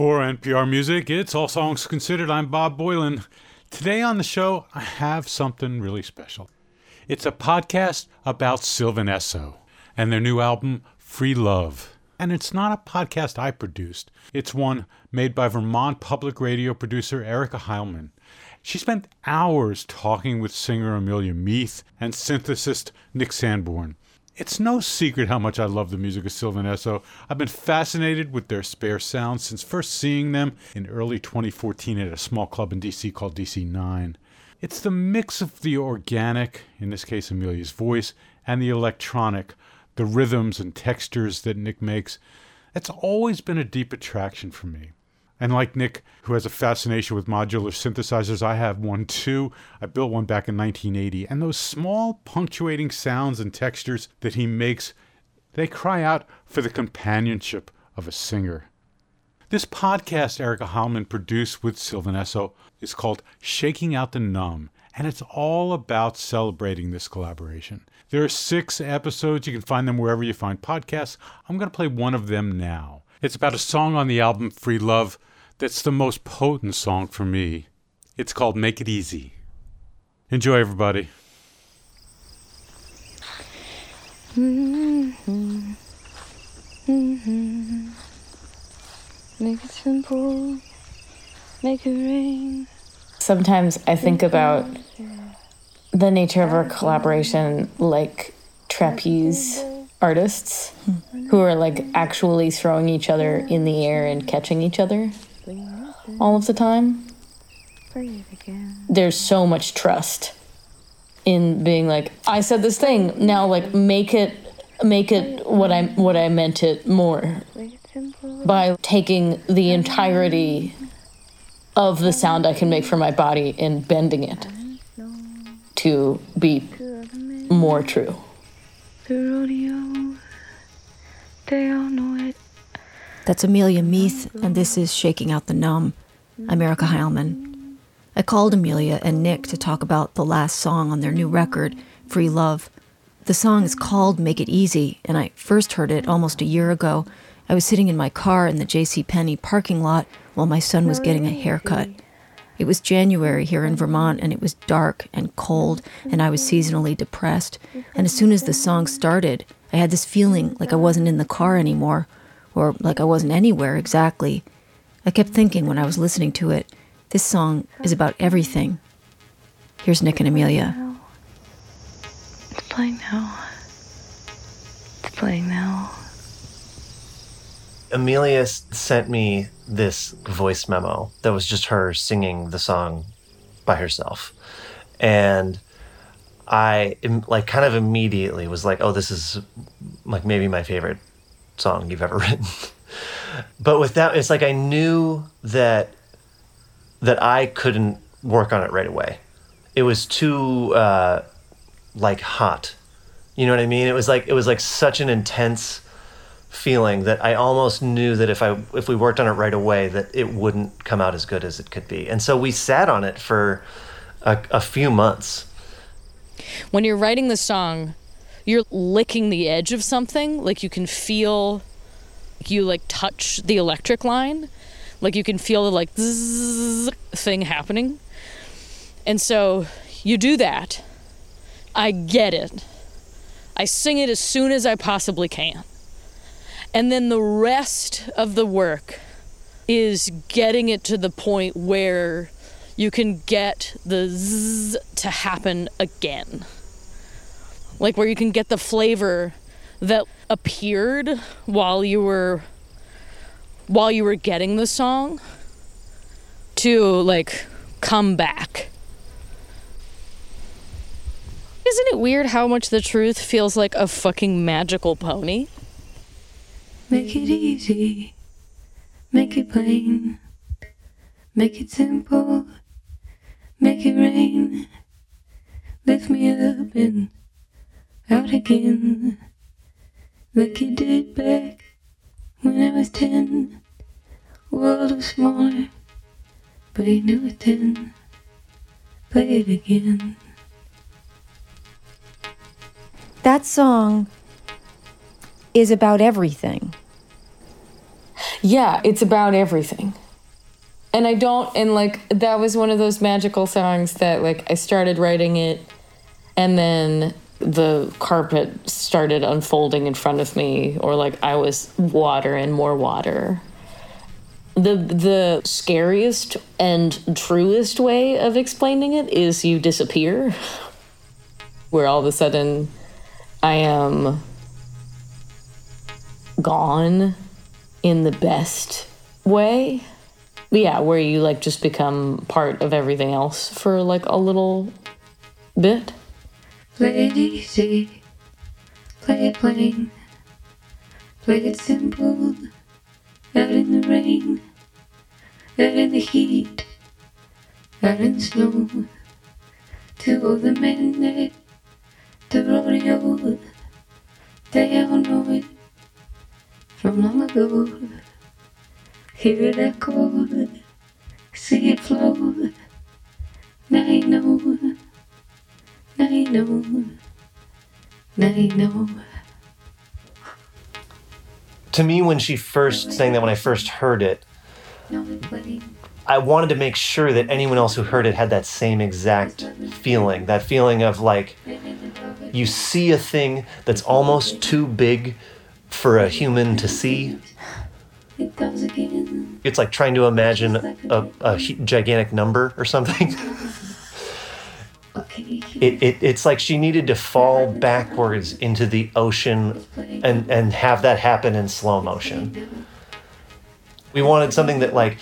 For NPR Music, it's All Songs Considered. I'm Bob Boilen. Today on the show, I have something really special. It's a podcast about Sylvan Esso and their new album, Free Love. And it's not a podcast I produced, it's one made by Vermont public radio producer Erica Heilman. She spent hours talking with singer Amelia Meath and synthesist Nick Sanborn. It's no secret how much I love the music of Sylvan Esso. I've been fascinated with their spare sound since first seeing them in early 2014 at a small club in DC called DC 9. It's the mix of the organic, in this case Amelia's voice, and the electronic, the rhythms and textures that Nick makes. That's always been a deep attraction for me. And like Nick, who has a fascination with modular synthesizers, I have one too. I built one back in 1980. And those small punctuating sounds and textures that he makes, they cry out for the companionship of a singer. This podcast Erica Heilman produced with Sylvan Esso is called Shaking Out the Numb, and it's all about celebrating this collaboration. There are six episodes. You can find them wherever you find podcasts. I'm going to play one of them now. It's about a song on the album Free Love that's the most potent song for me. It's called Make It Easy. Enjoy, everybody. Mm-hmm. Mm-hmm. Make it simple, make it rain. Sometimes I think about the nature of our collaboration like trapeze artists who are like actually throwing each other in the air and catching each other all of the time. There's so much trust in being like, I said this thing, now like make it make it what I what I meant it more by taking the entirety of the sound I can make for my body and bending it to be more true. That's Amelia Meath, and this is Shaking Out the Numb. I'm Erica Heilman. I called Amelia and Nick to talk about the last song on their new record, Free Love. The song is called Make It Easy, and I first heard it almost a year ago. I was sitting in my car in the J.C. Penney parking lot while my son was getting a haircut. It was January here in Vermont, and it was dark and cold, and I was seasonally depressed. And as soon as the song started, I had this feeling like I wasn't in the car anymore, or like I wasn't anywhere exactly. I kept thinking when I was listening to it, this song is about everything. Here's Nick and Amelia. It's playing now. It's playing now. Amelia sent me this voice memo that was just her singing the song by herself. And I like kind of immediately was like, oh, this is like maybe my favorite song you've ever written. But with that, it's like I knew that that I couldn't work on it right away. It was too uh, like hot. You know what I mean? It was like it was like such an intense feeling that I almost knew that if I if we worked on it right away that it wouldn't come out as good as it could be. And so we sat on it for a, a few months. When you're writing the song, you're licking the edge of something, like you can feel you like touch the electric line, like you can feel the like zzz thing happening. And so you do that. I get it. I sing it as soon as I possibly can. And then the rest of the work is getting it to the point where you can get the zzz to happen again. Like where you can get the flavor that appeared while you were while you were getting the song to like come back. Isn't it weird how much the truth feels like a fucking magical pony? Make it easy, make it plain, make it simple, make it rain. Lift me up and out again, like you did back when I was ten. World was smaller, but you knew it then. Play it again. That song is about everything. Yeah, it's about everything. And I don't, and like, that was one of those magical songs that, like, I started writing it, and then the carpet started unfolding in front of me, or like I was water and more water. The, the scariest and truest way of explaining it is you disappear, where all of a sudden I am gone in the best way. Yeah, where you like just become part of everything else for like a little bit. Play it easy, play it plain, play it simple, out in the rain, out in the heat, out in the snow. To all the men that the rodeo, they all know it. From long ago. Hear it echo, see it flow. Now you know, To me, when she first sang that, when I first heard it. I wanted to make sure that anyone else who heard it had that same exact feeling. That feeling of like you see a thing that's almost too big for a human to see. It's like trying to imagine a, a gigantic number or something. Okay. It, it, it's like she needed to fall backwards into the ocean and, and have that happen in slow motion. We wanted something that like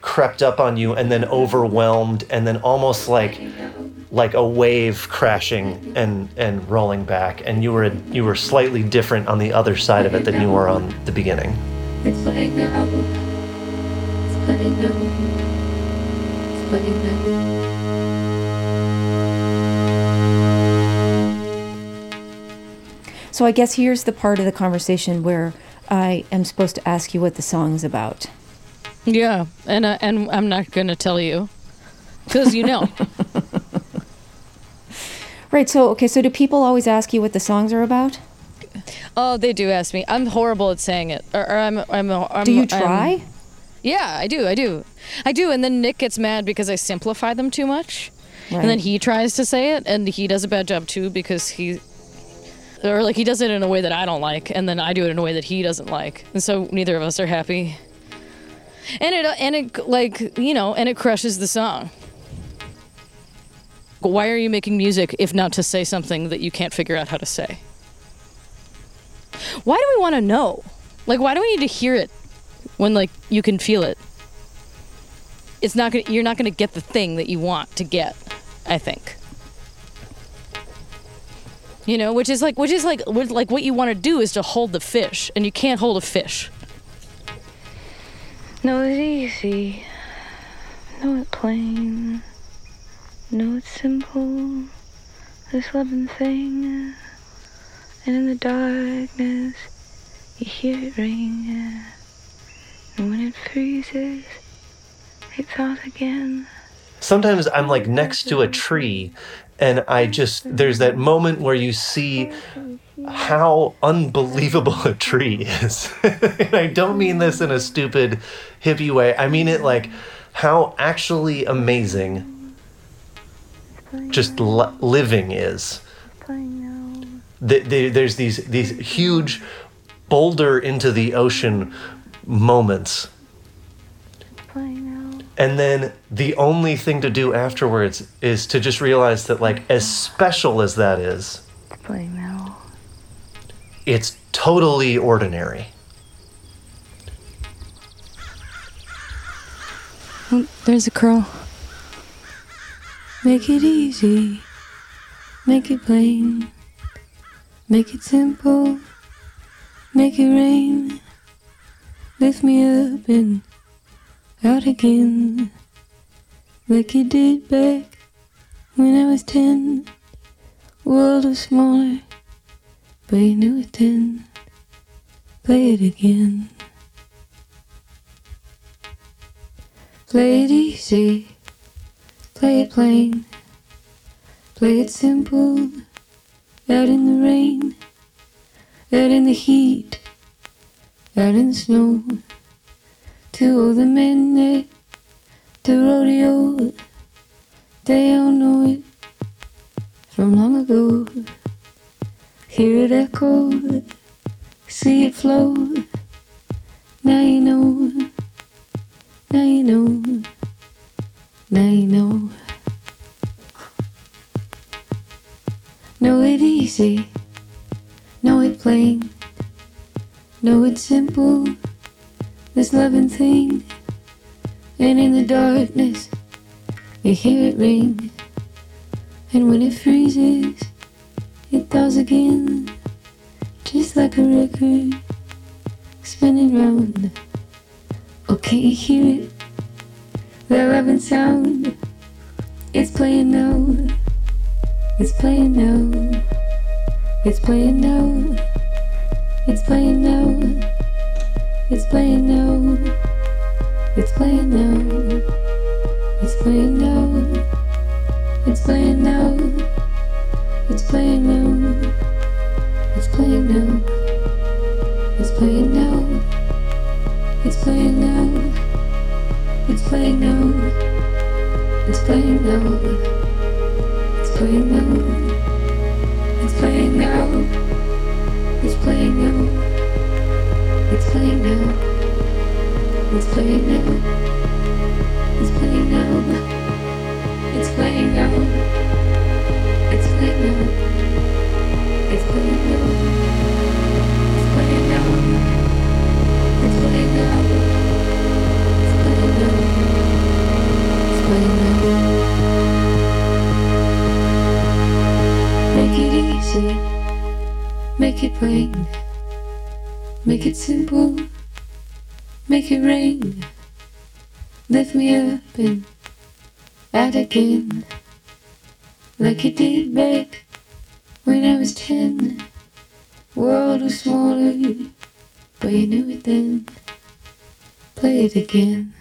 crept up on you and then overwhelmed and then almost like like a wave crashing and and rolling back and you were you were slightly different on the other side of it than you were on the beginning. It's. It's. It's. So I guess here's the part of the conversation where I am supposed to ask you what the song's about. Yeah, and uh, and I'm not gonna tell you, because you know. Right. So okay. So do people always ask you what the songs are about? oh, they do ask me. I'm horrible at saying it. Or, or I'm, I'm, I'm. Do you I'm- try? yeah, I do. I do. I do. And then Nick gets mad because I simplify them too much. And then he tries to say it, and he does a bad job too because he, or like he does it in a way that I don't like, and then I do it in a way that he doesn't like, and so neither of us are happy. And it and it like you know, and it crushes the song. Why are you making music if not to say something that you can't figure out how to say? Why do we want to know? Like, why do we need to hear it when like you can feel it? It's not gonna. You're not gonna get the thing that you want to get. I think. You know, which is like, which is like, what, like what you want to do is to hold the fish, and you can't hold a fish. No, it's easy. No, it's plain. No, it's simple. This loving thing. And in the darkness, you hear it ring. And when it freezes, it thaws again. sometimes I'm like next to a tree and I just there's that moment where you see how unbelievable a tree is. and I don't mean this in a stupid hippie way. I mean it like how actually amazing just li- living is. Playing now. Th- th- There's these these huge boulder into the ocean moments. And then the only thing to do afterwards is to just realize that like as special as that is Playing now. it's totally ordinary oh, There's a crow. Make it easy. Make it plain. Make it simple. Make it rain. Lift me up and out again. Like you did back when I was ten. World was smaller, but you knew it then. Play it again. Play it easy. Play it plain. Play it simple. Out in the rain. Out in the heat. Out in the snow. To the at the rodeo. They all know it from long ago. Hear it echo, see it flow. Now you know, now you know, now you know. Know it easy, know it plain, know it simple. This loving thing, and in the darkness, you hear it ring. And when it freezes, it does again, just like a record spinning round. Can you hear it? That loving sound. It's playing now. It's playing now. It's playing now. It's playing now. It's playing now. It's playing now. It's playing now. It's playing now. It's playing now. It's playing now. It's playing now. It's playing now. It's playing now. It's playing now. Make it simple. Make it rain. Lift me up and out again. Like it did back when I was ten. World was smaller, but you knew it then. Play it again.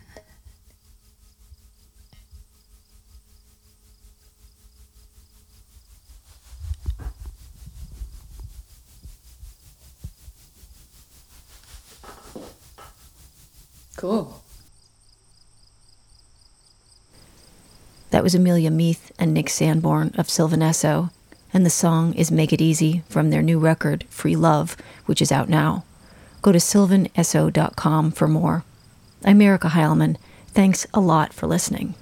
That was Amelia Meath and Nick Sanborn of Sylvan Esso, and the song is Make It Easy from their new record, Free Love, which is out now. Go to sylvanesso.com for more. I'm Erica Heilman. Thanks a lot for listening.